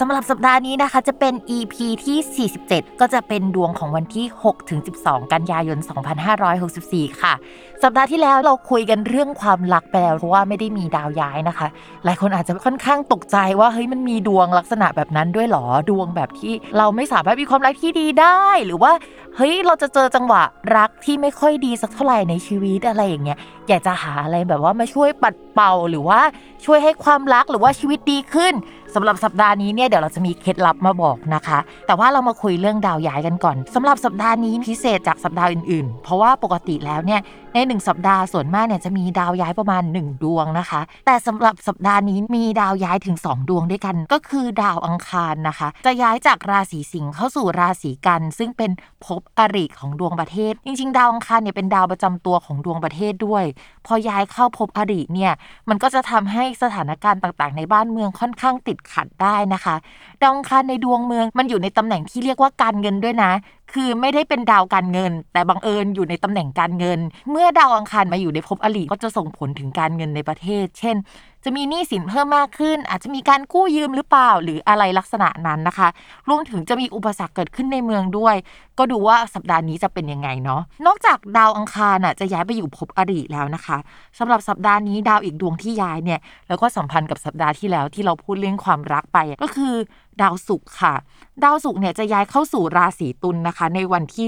สำหรับสัปดาห์นี้นะคะจะเป็น EP ที่ 47 ก็จะเป็นดวงของวันที่6ถึง12 กันยายน 2564 ค่ะ สัปดาห์ที่แล้วเราคุยกันเรื่องความรักไปแล้วเพราะว่าไม่ได้มีดาวย้ายนะคะ หลายคนอาจจะค่อนข้างตกใจว่าเฮ้ยมันมีดวงลักษณะแบบนั้นด้วยหรอดวงแบบที่เราไม่สามารถมีความรักที่ดีได้ หรือว่า เฮ้ยเราจะเจอจังหวะรักที่ไม่ค่อยดีสักเท่าไหร่ในชีวิตอะไรอย่างเงี้ยอยากจะหาอะไรแบบว่ามาช่วยปัดเป่าหรือว่าช่วยให้ความรักหรือว่าชีวิตดีขึ้นสำหรับสัปดาห์นี้เนี่ยเดี๋ยวเราจะมีเคล็ดลับมาบอกนะคะ แต่ว่าเรามาคุยเรื่องดาวย้ายกันก่อนสำหรับสัปดาห์นี้พิเศษจากสัปดาห์อื่นๆ เพราะว่าปกติแล้วเนี่ย ในหนึ่งสัปดาห์ส่วนมากเนี่ยจะมีดาวย้ายประมาณ 1 ดวงนะคะ แต่สำหรับสัปดาห์นี้มีดาวย้ายถึง 2 ดวงด้วยกัน ก็คือดาวอังคารนะคะ จะย้ายจากราศีสิงห์เข้าสู่ราศีกัน ซึ่งเป็นภพอริของดวงประเทศ จริง ๆ ดาวอังคารเนี่ยเป็นดาวประจำตัวของดวงประเทศด้วย พอย้ายเข้าภพอริเนี่ยมันก็จะทำให้สถานการณ์ต่างๆ ในบ้านเมืองค่อนข้างติดขัดได้นะคะ ดาวอังคารในดวงเมืองมันอยู่ในตำแหน่งที่เรียกว่าการเงินด้วยนะคือไม่ได้เป็นดาวการเงิน แต่บังเอิญอยู่ในตำแหน่งการเงิน เมื่อดาวอังคารมาอยู่ในภพอริก็จะส่งผลถึงการเงินในประเทศ เช่น จะมีหนี้สินเพิ่มมากขึ้น อาจจะมีการกู้ยืมหรือเปล่า หรืออะไรลักษณะนั้นนะคะ รวมถึงจะมีอุปสรรคเกิดขึ้นในเมืองด้วย ก็ดูว่าสัปดาห์นี้จะเป็นยังไงเนาะนอกจากดาวอังคารน่ะจะย้ายไปอยู่ภพอริแล้วนะคะสำหรับสัปดาห์นี้ดาวอีกดวงที่ย้ายเนี่ยแล้วก็สัมพันธ์กับสัปดาห์ที่แล้วที่เราพูดเรื่องความรักไปก็คือดาวศุกร์ค่ะ ดาวศุกร์เนี่ยจะย้ายเข้าสู่ราศีตุลนนะคะ ในวันที่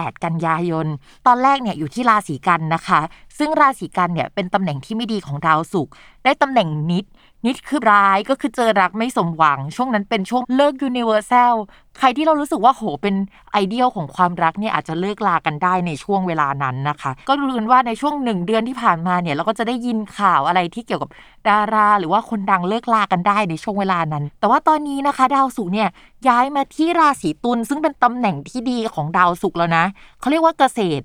8 กันยายน ตอนแรกเนี่ยอยู่ที่ราศีกันย์นะคะ ซึ่งราศีกันย์เนี่ยเป็นตำแหน่งที่ไม่ดีของดาวศุกร์ได้ตำแหน่งนิจ นิจคือร้ายก็คือเจอรักไม่สมหวัง ช่วงนั้นเป็นช่วงเลิก universalใครที่เรารู้สึกว่าโหเป็นไอเดียลของความรักเนี่ยอาจจะเลิกลากันได้ในช่วงเวลานั้นนะคะ ก็รู้กันว่าในช่วงหนึ่งเดือนที่ผ่านมาเนี่ยเราก็จะได้ยินข่าวอะไรที่เกี่ยวกับดารา หรือว่าคนดังเลิกลากันได้ในช่วงเวลานั้น แต่ว่าตอนนี้นะคะ ดาวศุกร์เนี่ยย้ายมาที่ราศีตุลซึ่งเป็นตำแหน่งที่ดีของดาวศุกร์แล้วนะเขาเรียกว่าเกษตร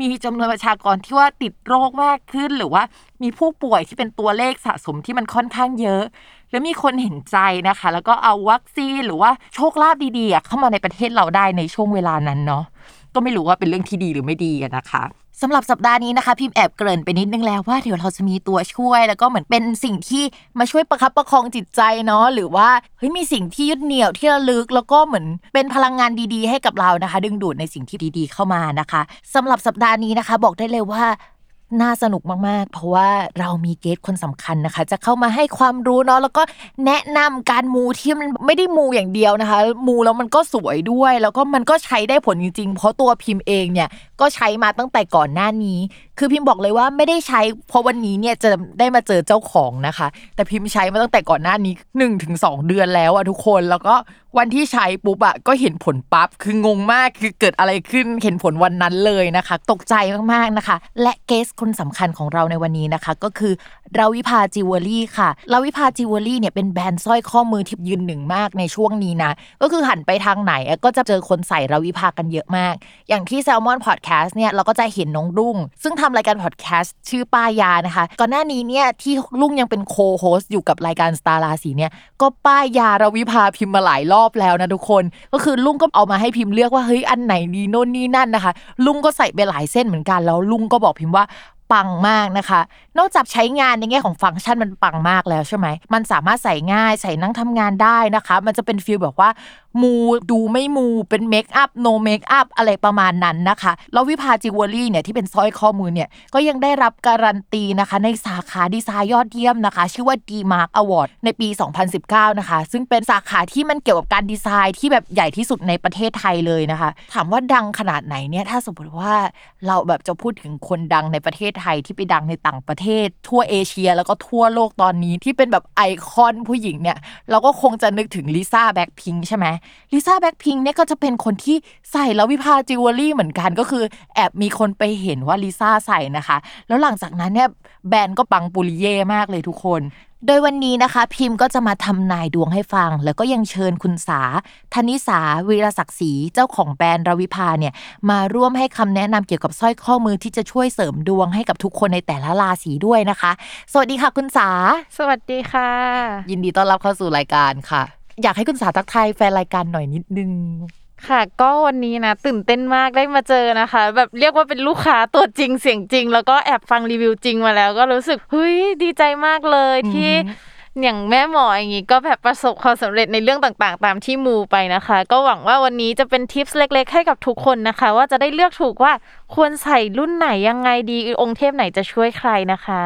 มีจำนวนประชากรที่ว่าติดโรคมากขึ้น หรือว่ามีผู้ป่วยที่เป็นตัวเลขสะสมที่มันค่อนข้างเยอะ แล้วมีคนเห็นใจนะคะ แล้วก็เอาวัคซีนหรือว่าโชคลาภดีๆเข้ามาในประเทศเราได้ในช่วงเวลานั้นเนาะ ก็ไม่รู้ว่าเป็นเรื่องที่ดีหรือไม่ดีนะคะสำหรับสัปดาห์นี้นะคะพิมพ์แอบเกริ่นไปนิดนึงแล้วว่าเดี๋ยวเราจะมีตัวช่วย แล้วก็เหมือนเป็นสิ่งที่มาช่วยประคับประคองจิตใจเนาะหรือว่าเฮ้ยมีสิ่งที่ยึดเหนี่ยวที่ระลึก แล้วก็เหมือนเป็นพลังงานดีๆ ให้กับเรานะคะ ดึงดูดในสิ่งที่ดีๆเข้ามานะคะสำหรับสัปดาห์นี้นะคะ บอกได้เลยว่า น่าสนุกมากๆ เพราะว่าเรามีเกสคนสำคัญนะคะ จะเข้ามาให้ความรู้เนาะแล้วก็แนะนำการมูที่มันไม่ได้มูอย่างเดียวนะคะ มูแล้วมันก็สวยด้วย แล้วก็มันก็ใช้ได้ผลจริงๆ เพราะตัวพิมพ์เองเนี่ย ก็ใช้มาตั้งแต่ก่อนหน้านี้ คือพิมพ์บอกเลยว่าไม่ได้ใช้เพราะวันนี้เนี่ยจะได้มาเจอเจ้าของนะคะ แต่พิมพ์ใช้มาตั้งแต่ก่อนหน้านี้1นถึงสเดือนแล้วอะทุกคนแล้วก็วันที่ใช้ปุ๊บอะก็เห็นผลปั๊บคืองงมากคือเกิดอะไรขึ้นเห็นผลวันนั้นเลยนะคะ ตกใจมากๆนะคะ และ guest คนสำคัญของเราในวันนี้นะคะ ก็คือ ราวิภาจิวเวลรี่ค่ะราวิภาจิวเวลรี่เนี่ยเป็นแบรนด์สร้อยข้อมือที่ยืนหนึ่งมากในช่วงนี้นะ ก็คือหันไปทางไหนก็จะเจอคนใส่ราวิภากันเยอะมาก อย่างที่ Salmon Podcast เนี่ยเราก็จะเห็นน้องรุ่ง ซึ่งทำรายการพอดแคสต์ชื่อป้ายยานะคะ ก่อนหน้านี้เนี่ยที่รุ่งยังเป็น co-host อยู่กับรายการสตาร์ราศีเนี่ยก็ป้ายยาราวิภาพิมพ์มาหลายรอบแล้วนะทุกคน ก็คือรุ่งก็เอามาให้พิมพ์เลือกว่าเฮ้ยอันไหนดีโน่นนี่นั่นนะคะ ลุงก็ใส่ไปหลายเส้นเหมือนกันแล้วลุงก็บอกพิมพ์ว่า ปังมากนะคะ นอกจากใช้งานในแง่ของฟังก์ชันมันปังมากแล้วใช่ไหม มันสามารถใส่ง่ายใส่นั่งทำงานได้นะคะ มันจะเป็น feel แบบว่ามูดูไม่มูเป็น makeup no makeup อะไรประมาณนั้นนะคะ แล้วรวิภาจิวเวลรี่เนี่ยที่เป็นสร้อยข้อมือเนี่ย ก็ยังได้รับการันตีนะคะ ในสาขาดีไซน์ยอดเยี่ยมนะคะ ชื่อว่า DEmark Award ในปี 2019 นะคะ ซึ่งเป็นสาขาที่มันเกี่ยวกับการดีไซน์ที่แบบใหญ่ที่สุดในประเทศไทยเลยนะคะ ถามว่าดังขนาดไหนเนี่ยถ้าสมมติว่าเราแบบจะพูดถึงคนดังในประเทศไทยที่ไปดังในต่างประเทศ ทั่วเอเชียแล้วก็ทั่วโลกตอนนี้ที่เป็นแบบไอคอนผู้หญิงเนี่ย เราก็คงจะนึกถึงลิซ่าแบ็คพิงใช่ไหมลิซ่าแบ็คพิงเนี่ยก็จะเป็นคนที่ใส่รวิภาจิวเวลรี่เหมือนกันก็คือแอบมีคนไปเห็นว่าลิซ่าใส่นะคะ แล้วหลังจากนั้นเนี่ยแบรนด์ก็ปังปุริเย่มากเลยทุกคน โดยวันนี้นะคะ พิมพ์ก็จะมาทำนายดวงให้ฟัง แล้วก็ยังเชิญคุณสาธนิสาวีรศักดิ์ศรีเจ้าของแบรนด์รวิภาเนี่ยมาร่วมให้คำแนะนำเกี่ยวกับสร้อยข้อมือที่จะช่วยเสริมดวงให้กับทุกคนในแต่ละราศีด้วยนะคะ สวัสดีค่ะคุณสา สวัสดีค่ะ ยินดีต้อนรับเข้าสู่รายการค่ะ อยากให้คุณสาทักทายแฟนรายการหน่อยนิดนึง ค่ะก็วันนี้นะตื่นเต้นมากได้มาเจอนะคะ แบบเรียกว่าเป็นลูกค้าตัวจริงเสียงจริง แล้วก็แอบฟังรีวิวจริงมาแล้ว ก็รู้สึกเฮ้ยดีใจมากเลยที่อย่างแม่หมออย่างนี้ก็แบบประสบความสำเร็จในเรื่องต่างๆ ตามที่มูไปนะคะ ก็หวังว่าวันนี้จะเป็นทิปส์เล็ก ๆ ให้กับทุกคนนะคะ ว่าจะได้เลือกถูกว่าควรใส่รุ่นไหนยังไงดีองค์เทพไหนจะช่วยใครนะคะ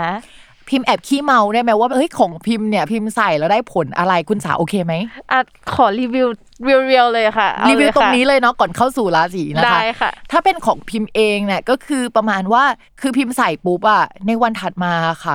พิมพ์แอบขี้เมาได้ไหมว่าเฮ้ยของพิมพ์เนี่ยพิมพ์ใส่แล้วได้ผลอะไรคุณสาโอเคไหมอะขอรีวิว เรียวๆเลยค่ะเอารีวิวเลยตรงค่ะนี้เลยเนาะก่อนเข้าสู่ราศีนะคะได้ค่ะ ถ้าเป็นของพิมพ์เองเนี่ยก็คือประมาณว่าคือพิมพ์ใส่ปุ๊บอะในวันถัดมาค่ะ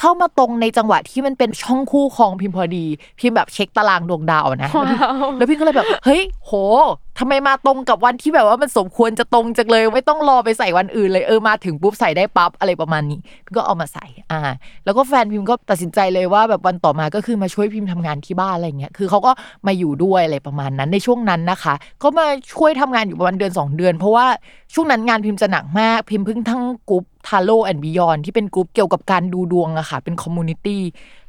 เข้ามาตรงในจังหวะที่มันเป็นช่องคู่ครองพิมพ์พอดี พิมพ์แบบเช็คตารางดวงดาวนะว้าวแล้วพี่ก็เลยแบบ เฮ้ย โหทำไมมาตรงกับวันที่แบบว่ามันสมควรจะตรงจังเลย ไม่ต้องรอไปใส่วันอื่นเลยเออมาถึงปุ๊บใส่ได้ปั๊บอะไรประมาณนี้พี่ก็เอามาใส่อ่า แล้วก็แฟนพิมพ์ก็ตัดสินใจเลยว่าแบบวันต่อมาก็คือมาช่วยพิมพ์ทำงานที่บ้านอะไรเงี้ยคือเขาก็มาอยู่ด้วยอะไรประมาณนั้นในช่วงนั้นนะคะ ก็มาช่วยทำงานอยู่ประมาณเดือนสองเดือน เพราะว่าช่วงนั้นงานพิมพ์จะหนักมากพิมพ์เพิ่งทั้งกรุ๊ป Tarot and Beyond ที่เป็นกลุ่มเกี่ยวกับการดูดวงอะค่ะ เป็น community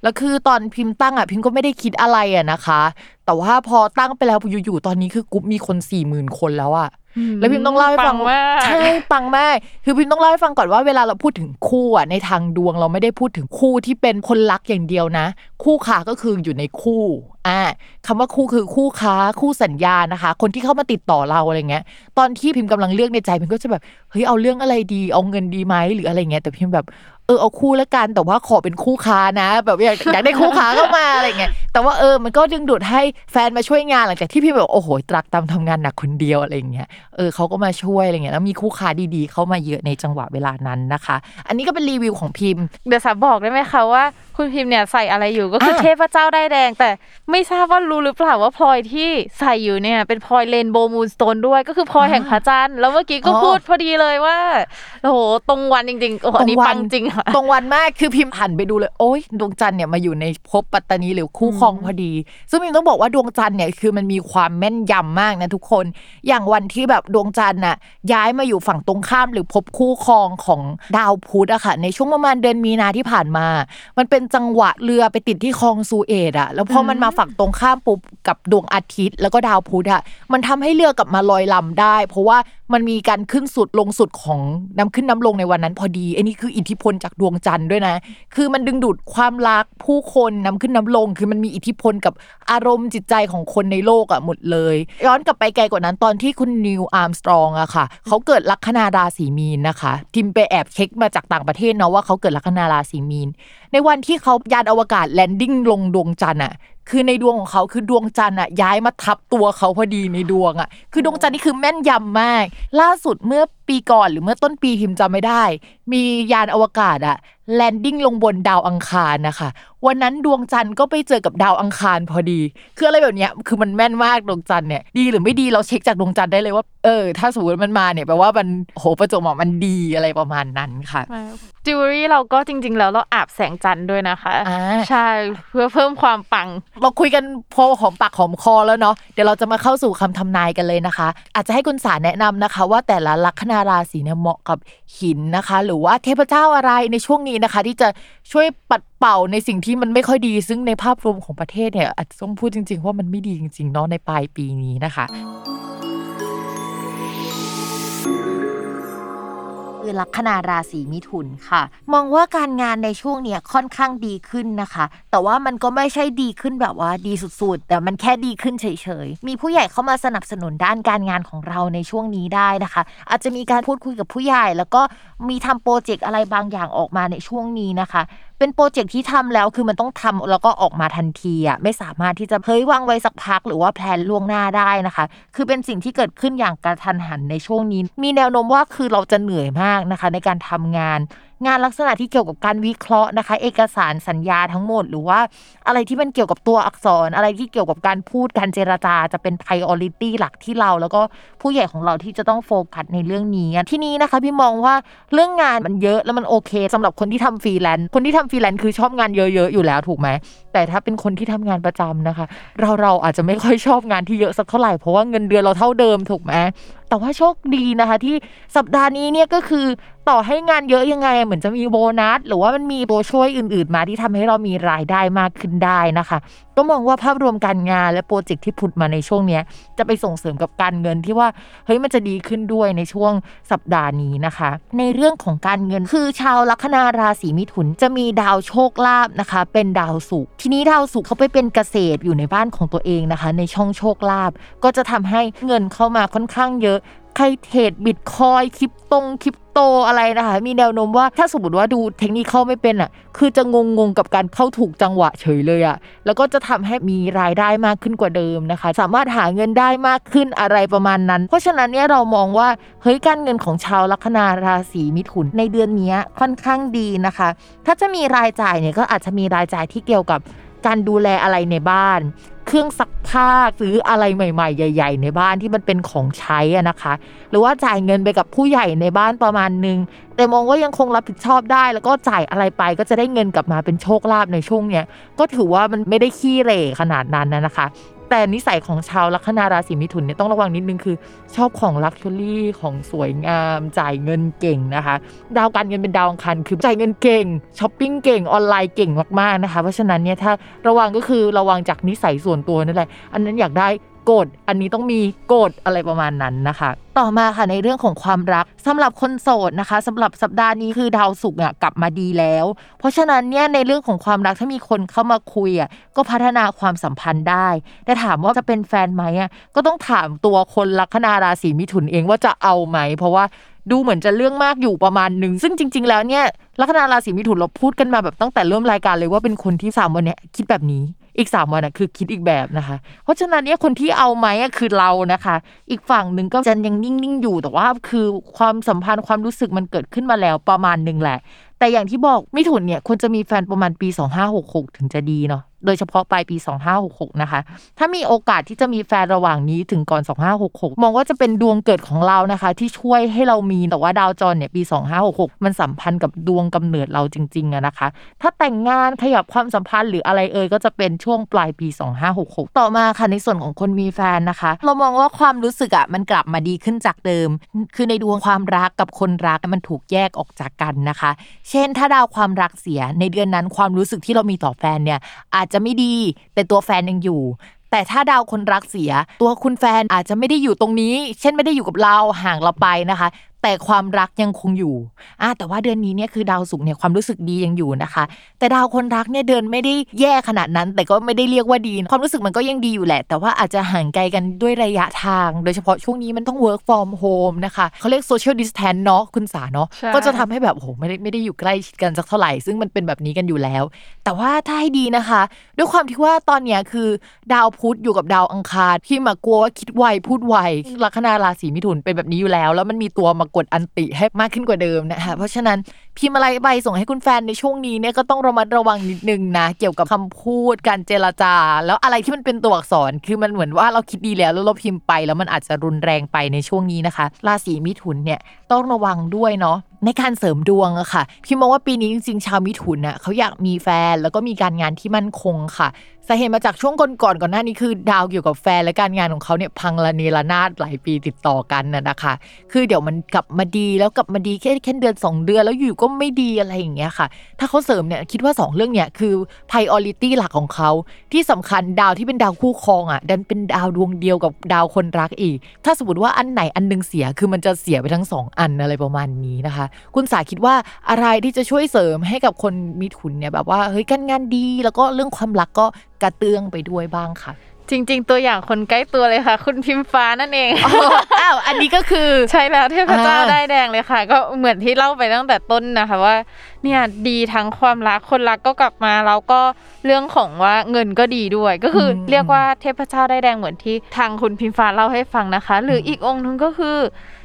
แล้วคือตอนพิมพ์ตั้งอะพิมพ์ก็ไม่ได้คิดอะไรอะนะคะ แต่ว่าพอตั้งไปแล้วอยู่ๆตอนนี้คือกลุ่มมีคนสี่หมื่นคนแล้วอะ แล้วพิมพ์ต้องเล่าให้ฟังปังมากใช่ปังมากคือพิมพ์ต้องเล่าให้ฟังก่อนว่าเวลาเราพูดถึงคู่อะในทางดวงเราไม่ได้พูดถึงคู่ที่เป็นคนรักอย่างเดียวนะ คู่ค้าก็คืออยู่ในคู่อ่าคำว่าคู่คือคู่ค้าคู่สัญญานะคะ คนที่เข้ามาติดต่อเราอะไรเงี้ย ตอนที่พิมพ์กำลังเลือกในใจพิมพ์ก็จะแบบเฮ้ยเอาเรื่องอะไรดี เอาเงินดีไหมหรืออะไรเงี้ยแต่พิมพ์แบบเออเอาคู่แล้วกันแต่ว่าขอเป็นคู่ค้านะ แบบอยากอยากได้คู่ค้าเข้ามาอะไรเงี้ยแต่ว่าเออมันก็ดึงดูดให้แฟนมาช่วยงานหลังจากที่พิมพ์แบบโอ้โหตรักตามทำงานหนักคนเดียวอะไรเงี้ยเออเขาก็มาช่วยอะไรเงี้ยแล้วมีคู่ค้าดีๆ เข้ามาเยอะในจังหวะเวลานั้นนะคะ อันนี้ก็เป็นรีวิวของพิมพ์เดี๋ยวสาบอกได้ไหมคะว่าคุณพิมพ์เนี่ยใส่อะไรอยู่ก็คืออะเทพเจ้าได้ายแดง แต่ไม่ทราบว่ารู้หรือเปล่าว่าพลอยที่ใส่อยู่เนี่ยเป็นพลอยเรนโบว์มูนสโตนด้วยก็คือพลอยแห่งพระจันทร์แล้วเมื่อกี้ก็อ๋อพูดพอดีเลยว่าโอ้โหตรงวันจริงๆโอ้โหอันนี้ปังจริงค่ะตรงวันมากคือพิมพ์หันไปดูเลย โอ๊ยดวงจันทร์เนี่ยมาอยู่ในภพปัตตานีหรือคู่ครองพอดี ซึ่งพิมต้องบอกว่าดวงจันทร์เนี่ยคือมันมีความแม่นยำมากนะทุกคน อย่างวันที่แบบดวงจันทร์น่ะย้ายมาอยู่ฝั่งตรงข้ามหรือภพคู่ครองของดาวพุธอะค่ะ ในช่วงประมาณเดือนมีนาที่ผ่านมา มันเป็นจังหวะเรือไปติดที่คลองสุเอซอะแล้วพอมันมาฝั่งตรงข้ามปุ๊บกับดวงอาทิตย์ แล้วก็ดาวพุธอะมันทำให้เรือกลับมาลอยลำได้ เพราะว่า มันมีการขึ้นสุดลงสุดของน้ำขึ้นน้ำลงในวันนั้นพอดีไอ้นี่คืออิทธิพลจากดวงจันทร์ด้วยนะ คือมันดึงดูดความรักผู้คนน้ำขึ้นน้ำลง คือมันมีอิทธิพลกับอารมณ์จิตใจของคนในโลกอะหมดเลย ย้อนกลับไปไกลกว่านั้นตอนที่คุณนีล อาร์มสตรองอะค่ะเขาเกิดลัคนาราศีมีนนะคะพิมพ์ไปแอบเช็คมาจากต่างประเทศเนาะว่าเขาเกิดลัคนาราศีมีน ในวันที่เขายานอวกาศ landing ลงดวงจันทร์อะคือในดวงของเขาคือดวงจันทร์อะย้ายมาทับตัวเขาพอดีในดวงอะคือดวงจันทร์นี่คือแม่นยำมาก ล่าสุดเมื่อปีก่อนหรือเมื่อต้นปีพิมพ์จำไม่ได้ มียานอวกาศอะ landing ลงบนดาวอังคารนะคะ วันนั้นดวงจันทร์ก็ไปเจอกับดาวอังคารพอดี คืออะไรแบบเนี้ยคือมันแม่นมากดวงจันทร์เนี่ยดีหรือไม่ดีเราเช็คจากดวงจันทร์ได้เลยว่าเออถ้าสมมติมันมาเนี่ยแปลว่ามันโหประจวบเหมาะมันดีอะไรประมาณนั้นค่ะจิวเวลรี่เราก็จริง ๆ แล้วเราอาบแสงจันทร์ด้วยนะคะอ่าใช่เพื่อเพิ่มความปัง เราคุยกันพอหอมปากหอมคอแล้วเนาะเดี๋ยวเราจะมาเข้าสู่คำทำนายกันเลยนะคะ อาจจะให้คุณสารแนะนำนะคะ ว่าแต่ละลัคนาราศีเนี่ยเหมาะกับหินนะคะ หรือว่าเทพเจ้าอะไรในช่วงนี้นะคะ ที่จะช่วยปัดเป่าในสิ่งที่มันไม่ค่อยดี ซึ่งในภาพรวมของประเทศเนี่ยอาจจะต้องพูดจริง ๆ ว่ามันไม่ดีจริงๆเนาะในปลายปีนี้นะคะ คือลัคนาราศีมิถุนค่ะ มองว่าการงานในช่วงเนี้ยค่อนข้างดีขึ้นนะคะ แต่ว่ามันก็ไม่ใช่ดีขึ้นแบบว่าดีสุดๆ แต่มันแค่ดีขึ้นเฉยๆ มีผู้ใหญ่เข้ามาสนับสนุนด้านการงานของเราในช่วงนี้ได้นะคะ อาจจะมีการพูดคุยกับผู้ใหญ่ แล้วก็มีทำโปรเจกต์อะไรบางอย่างออกมาในช่วงนี้นะคะเป็นโปรเจกต์ที่ทำแล้วคือมันต้องทำแล้วก็ออกมาทันทีอะไม่สามารถที่จะเฮ้ยวางไว้สักพักหรือว่า plan ล่วงหน้าได้นะคะ คือเป็นสิ่งที่เกิดขึ้นอย่างกระทันหันในช่วงนี้ มีแนวโน้มว่าคือเราจะเหนื่อยมากนะคะ ในการทำงาน งานลักษณะที่เกี่ยวกับการวิเคราะห์นะคะ เอกสารสัญญาทั้งหมด หรือว่าอะไรที่มันเกี่ยวกับตัวอักษร อะไรที่เกี่ยวกับการพูดการเจรจาจะเป็น priority หลักที่เรา แล้วก็ผู้ใหญ่ของเราที่จะต้องโฟกัสในเรื่องนี้ที่นี้นะคะพิมพ์มองว่าเรื่องงานมันเยอะแล้วมันโอเคสำหรับคนที่ทำฟรีแลนซ์คนที่ทำฟรีแลนซ์คือชอบงานเยอะๆอยู่แล้วถูกไหมแต่ถ้าเป็นคนที่ทำงานประจำนะคะ เราเราอาจจะไม่ค่อยชอบงานที่เยอะสักเท่าไหร่เพราะว่าเงินเดือนเราเท่าเดิมถูกไหม แต่ว่าโชคดีนะคะ ที่สัปดาห์นี้เนี่ยก็คือต่อให้งานเยอะยังไง เหมือนจะมีโบนัส หรือว่ามันมีตัวช่วยอื่น ๆ มาที่ทำให้เรามีรายได้มากขึ้นได้นะคะ ก็มองว่าภาพรวมการงานและโปรเจกต์ที่ผุดมาในช่วงเนี้ย จะไปส่งเสริมกับการเงินที่ว่าเฮ้ยมันจะดีขึ้นด้วยในช่วงสัปดาห์นี้นะคะ ในเรื่องของการเงินคือชาวลัคนาราศีมิถุนจะมีดาวโชคลาภนะคะ เป็นดาวศุกร์ทีนี้ดาวศุกร์เขาไปเป็นเกษตรอยู่ในบ้านของตัวเองนะคะ ในช่องโชคลาภก็จะทำให้เงินเข้ามาค่อนข้างเยอะ ใครเทรดบิตคอยคริปตงคริปโตอะไรนะคะ มีแนวโน้มว่าถ้าสมมติว่าดูเทคนิคเข้าไม่เป็นอะ คือจะงงงกับการเข้าถูกจังหวะเฉยเลยอะ แล้วก็จะทำให้มีรายได้มากขึ้นกว่าเดิมนะคะ สามารถหาเงินได้มากขึ้นอะไรประมาณนั้น เพราะฉะนั้นเนี่ยเรามองว่าเฮ้ยการเงินของชาวลัคนาราศีมิถุนในเดือนนี้ค่อนข้างดีนะคะ ถ้าจะมีรายจ่ายเนี่ยก็อาจจะมีรายจ่ายที่เกี่ยวกับการดูแลอะไรในบ้าน เครื่องซักผ้าซื้ออะไรใหม่ ๆ ใหญ่ ๆ ในบ้านที่มันเป็นของใช้อะนะคะ หรือว่าจ่ายเงินไปกับผู้ใหญ่ในบ้านประมาณนึง แต่มองว่ายังคงรับผิดชอบได้ แล้วก็จ่ายอะไรไปก็จะได้เงินกลับมาเป็นโชคลาภในช่วงเนี้ยก็ถือว่ามันไม่ได้ขี้เหร่ขนาดนั้นนะนะคะ แต่นิสัยของชาวลัคนาราศีมิถุนเนี่ยต้องระวังนิดนึงคือ ชอบของ luxury ของสวยงาม จ่ายเงินเก่งนะคะ ดาวการเงินเป็นดาวอังคารคือจ่ายเงินเก่งช้อปปิ้งเก่งออนไลน์เก่งมากๆนะคะ เพราะฉะนั้นเนี่ยถ้าระวังก็คือระวังจากนิสัยส่วนตัวนั่นแหละอันนั้นอยากได้ กรธอันนี้ต้องมีโกรธอะไรประมาณนั้นนะคะ ต่อมาค่ะในเรื่องของความรักสำหรับคนโสดนะคะสำหรับสัปดาห์นี้คือดาวศุกร์อะกลับมาดีแล้ว เพราะฉะนั้นเนี่ยในเรื่องของความรักถ้ามีคนเข้ามาคุยอะก็พัฒนาความสัมพันธ์ได้ แต่ถามว่าจะเป็นแฟนไหมอะก็ต้องถามตัวคนลัคนาราศีมิถุนเองว่าจะเอาไหม เพราะว่าดูเหมือนจะเรื่องมากอยู่ประมาณหนึ่ง ซึ่งจริง ๆ แล้วเนี่ยลัคนาราศีมิถุนเราพูดกันมาแบบตั้งแต่เริ่มรายการเลยว่าเป็นคนที่สามวันเนี้ยคิดแบบนี้ อีกสามวันอะคือคิดอีกแบบนะคะ เพราะฉะนั้นเนี่ยคนที่เอาไหมอะคือเรานะคะ อีกฝั่งหนึ่งก็จะยังนิ่งๆอยู่แต่ว่าคือความสัมพันธ์ความรู้สึกมันเกิดขึ้นมาแล้วประมาณหนึ่งแหละ แต่อย่างที่บอกมิถุนเนี่ยควรจะมีแฟนประมาณปี 2566 ถึงจะดีเนาะ โดยเฉพาะปลายปี 2566 นะคะ ถ้ามีโอกาสที่จะมีแฟนระหว่างนี้ถึงก่อน 2566 มองว่าจะเป็นดวงเกิดของเรานะคะ ที่ช่วยให้เรามีแต่ว่าดาวจรเนี่ยปี 2566 มันสัมพันธ์กับดวงกำเนิดเราจริงๆอะนะคะ ถ้าแต่งงานขยับความสัมพันธ์หรืออะไรเอ่ยก็จะเป็นช่วงปลายปี 2566 ต่อมาค่ะในส่วนของคนมีแฟนนะคะ เรามองว่าความรู้สึกอะมันกลับมาดีขึ้นจากเดิม คือในดวงความรักกับคนรักมันถูกแยกออกจากกันนะคะ เช่น ถ้าดาวความรักเสียในเดือนนั้นความรู้สึกที่เรามีต่อแฟนเนี่ยอาจจะไม่ดี แต่ตัวแฟนยังอยู่ แต่ถ้าดาวคนรักเสีย ตัวคุณแฟนอาจจะไม่ได้อยู่ตรงนี้ เช่นไม่ได้อยู่กับเราห่างเราไปนะคะ แต่ความรักยังคงอยู่อะแต่ว่าเดือนนี้เนี่ยคือดาวศุกร์เนี่ยความรู้สึกดียังอยู่นะคะ แต่ดาวคนรักเนี่ยเดินไม่ได้แย่ขนาดนั้น แต่ก็ไม่ได้เรียกว่าดีความรู้สึกมันก็ยังดีอยู่แหละ แต่ว่าอาจจะห่างไกลกันด้วยระยะทาง โดยเฉพาะช่วงนี้มันต้อง work from home นะคะเขาเรียก social distance เนาะคุณสาเนาะใช่ก็จะทำให้แบบโอ้โหไม่ได้ไม่ได้อยู่ใกล้ชิดกันสักเท่าไหร่ซึ่งมันเป็นแบบนี้กันอยู่แล้ว แต่ว่าถ้าให้ดีนะคะ ด้วยความที่ว่าตอนเนี้ยคือ ดาวพุธอยู่กับดาวอังคารที่มากลัวว่าคิดไวพูดไวลัคนาราศีมิถุนเป็นแบบนี้อยู่แล้ว แล้วมันมีตัวมากดอันติให้มากขึ้นกว่าเดิมนะคะเพราะฉะนั้นพิมพ์อะไรไปส่งให้คุณแฟนในช่วงนี้เนี่ยก็ต้องระมัดระวังนิดนึงนะเกี่ยวกับคำพูดการเจรจา แล้วอะไรที่มันเป็นตัวอักษรคือมันเหมือนว่าเราคิดดีแล้วแล้วเราพิมพ์ไป แล้วมันอาจจะรุนแรงไปในช่วงนี้นะคะราศีมิถุนเนี่ยต้องระวังด้วยเนาะในการเสริมดวงอะค่ะ พี่มองว่าปีนี้จริงๆ ชาวมิถุนน่ะเขาอยากมีแฟนแล้วก็มีการงานที่มั่นคงค่ะสาเหตุมาจากช่วงก่อนๆก่อนหน้านี้คือดาวเกี่ยวกับแฟนและการงานของเขาเนี่ยพังละเนระนาดหลายปีติดต่อกันน่ะนะคะ คือเดี๋ยวมันกลับมาดีแล้วกลับมาดีแค่แค่เดือน 2 เดือนแล้วอยู่ก็ไม่ดีอะไรอย่างเงี้ยค่ะ ถ้าเขาเสริมเนี่ยคิดว่า 2 เรื่องเนี่ยคือ priority หลักของเขา ที่สำคัญดาวที่เป็นดาวคู่ครองอะดันเป็นดาวดวงเดียวกับดาวคนรักอีก ถ้าสมมติว่าอันไหนอันหนึงเสียคือมันจะเสียไปทั้งสองอันอะไรประมาณนี้นะคะ คุณสาคิดว่าอะไรที่จะช่วยเสริมให้กับคนมีทุนเนี่ยแบบว่าเฮ้ยการงานดีแล้วก็เรื่องความรักก็ กระเตื้องไปด้วยบ้างค่ะ จริง ๆ ตัวอย่างคนใกล้ตัวเลยค่ะ คุณพิมฟ้านั่นเองอ้าวอันนี้ก็คือใช่แล้วเทพเจ้าอ่าได้ายแดงเลยค่ะ ก็เหมือนที่เล่าไปตั้งแต่ต้นนะคะว่า เนี่ยดีทั้งความรักคนรักก็กลับมาแล้วก็เรื่องของว่าเงินก็ดีด้วย ก็คืออมเรียกว่าเทพเจ้าได้ายแดงเหมือนที่ทางคุณพิมฟ้าเล่าให้ฟังนะคะ หรืออีกองค์หนึงก็คือ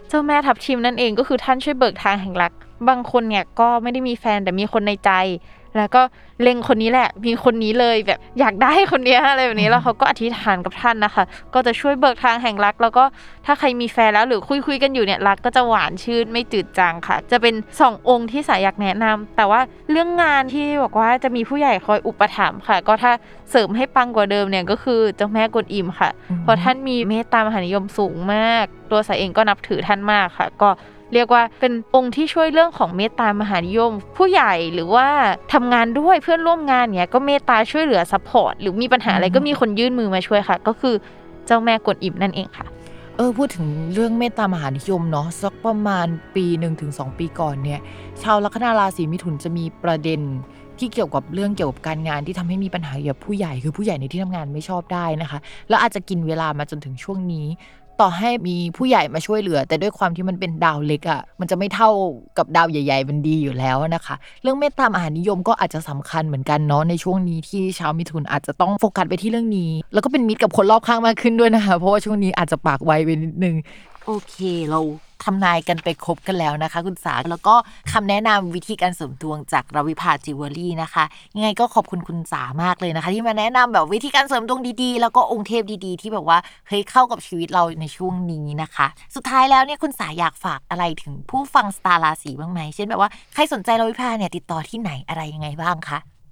เจ้าแม่ทับทิมนั่นเองก็คือท่านช่วยเบิกทางแห่งรัก บางคนเนี่ยก็ไม่ได้มีแฟนแต่มีคนในใจ แล้วก็เล็งคนนี้แหละ มีคนนี้เลยแบบอยากได้คนนี้อะไรแบบนี้แล้วเขาก็อธิษฐานกับท่านนะคะ ก็จะช่วยเบิกทางแห่งรัก แล้วก็ถ้าใครมีแฟนแล้วหรือคุยคุยๆกันอยู่เนี่ยรักก็จะหวานชื่นไม่จืดจางค่ะ จะเป็นสององค์ที่สายอยากแนะนำแต่ว่าเรื่องงานที่บอกว่าจะมีผู้ใหญ่คอยอุปถัมภ์ค่ะ ก็ถ้าเสริมให้ปังกว่าเดิมเนี่ยก็คือเจ้าแม่กวนอิมค่ะเพราะท่านมีเมตตามหานิยมสูงมาก ตัวสาเองก็นับถือท่านมากค่ะ ก็ เรียกว่าเป็นองค์ที่ช่วยเรื่องของเมตตามหานิยม ผู้ใหญ่หรือว่าทำงานด้วยเพื่อนร่วมงานเนี้ยก็เมตตาช่วยเหลือ support หรือมีปัญหาอะไรก็มีคนยื่นมือมาช่วยค่ะ ก็คือเจ้าแม่กวนอิมนั่นเองค่ะเออพูดถึงเรื่องเมตตามหานิยมเนาะสักประมาณปีหนึ่งถึงสองปีก่อนเนี่ย ชาวลัคนาราศีมิถุนจะมีประเด็นที่เกี่ยวกับเรื่องเกี่ยวกับการงานที่ทำให้มีปัญหาเกี่ยวกับผู้ใหญ่คือผู้ใหญ่ในที่ทำงานไม่ชอบได้นะคะ แล้วอาจจะกินเวลามาจนถึงช่วงนี้ ต่อให้มีผู้ใหญ่มาช่วยเหลือ แต่ด้วยความที่มันเป็นดาวเล็กอะ่ะมันจะไม่เท่ากับดาวใหญ่ๆมันดีอยู่แล้วนะคะ เรื่องเมตตามหานิยมก็อาจจะสำคัญเหมือนกันเนาะในช่วงนี้ที่ชาวมิถุนอาจจะต้องโฟกัสไปที่เรื่องนี้ แล้วก็เป็นมิตรกับคนรอบข้างมากขึ้นด้วยนะคะ เพราะว่าช่วงนี้อาจจะปากไวไปนิดนึงโอเคเรา ทำนายกันไปครบกันแล้วนะคะ คุณสาแล้วก็คำแนะนำวิธีการเสริมดวงจากรวิภาจิวเวลรี่นะคะ ยังไงก็ขอบคุณคุณสามากเลยนะคะ ที่มาแนะนำแบบวิธีการเสริมดวงดีๆ แล้วก็องค์เทพดีๆ ที่แบบว่าเฮ้ยเข้ากับชีวิตเราในช่วงนี้นะคะ สุดท้ายแล้วเนี่ยคุณสาอยากฝากอะไรถึงผู้ฟังสตาร์ราศีบ้างไหมเช่นแบบว่าใครสนใจรวิภาเนี่ยติดต่อที่ไหนอะไรยังไงบ้างคะ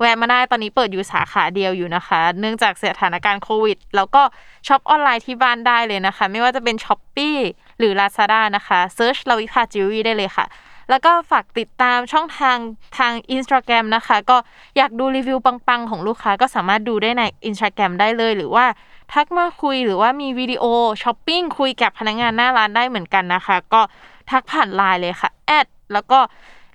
แวะมาได้ตอนนี้เปิดอยู่สาขาเดียวอยู่นะคะ เนื่องจากสถานการณ์โควิด แล้วก็ shop ออนไลน์ที่บ้านได้เลยนะคะ ไม่ว่าจะเป็น Shopee หรือ Lazada นะคะ search รวิภาจิววี่ได้เลยค่ะแล้วก็ฝากติดตามช่องทางทาง Instagram นะคะ ก็อยากดูรีวิวปัง ๆ ของลูกค้าก็สามารถดูได้ใน Instagram ได้เลย หรือว่าทักมาคุยหรือว่ามีวิดีโอช้อปปิ้งคุยกับพนักงานหน้าร้านได้เหมือนกันนะคะ ก็ทักผ่านไลน์เลยค่ะ add แล้วก็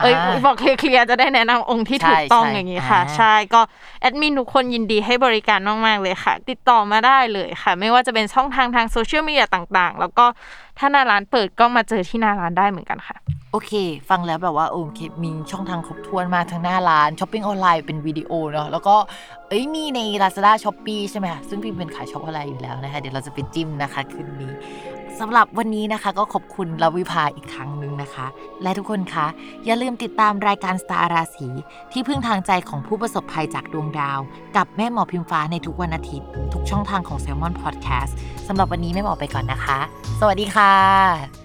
เอ้ยอ่าบอกเคลียร์ๆจะได้แนะนำองค์ที่ถูกต้องใช่ใช่อย่างนี้ค่ะอ่าใช่ก็แอดมินทุกคนยินดีให้บริการมากๆเลยค่ะ ติดต่อมาได้เลยค่ะ ไม่ว่าจะเป็นช่องทางทางโซเชียลมีเดียต่างๆ แล้วก็ถ้าหน้าร้านเปิดก็มาเจอที่หน้าร้านได้เหมือนกันค่ะ โอเค ฟังแล้วแบบว่าโอเคมีช่องทางครบถ้วนมากทั้งหน้าร้านช้อปปิ้งออนไลน์เป็นวิดีโอเนาะแล้วก็เอ้ยมีใน Lazada s h o p e e ใช่ไหมคะซึ่งพิมเป็นขาช็อปออนไลน์อยู่แล้วนะคะ เดี๋ยวเราจะไปจิ้มนะคะคืนนี้ สำหรับวันนี้นะคะก็ขอบคุณลาวิภาอีกครั้งหนึ่งนะคะ และทุกคนคะอย่าลืมติดตามรายการสตาร์ราศีที่พึ่งทางใจของผู้ประสบภัยจากดวงดาว กับแม่หมอพิมฟ้าในทุกวันอาทิตย์ ทุกช่องทางของ Salmon Podcast สำหรับวันนี้แม่หมอไปก่อนนะคะ สวัสดีค่ะ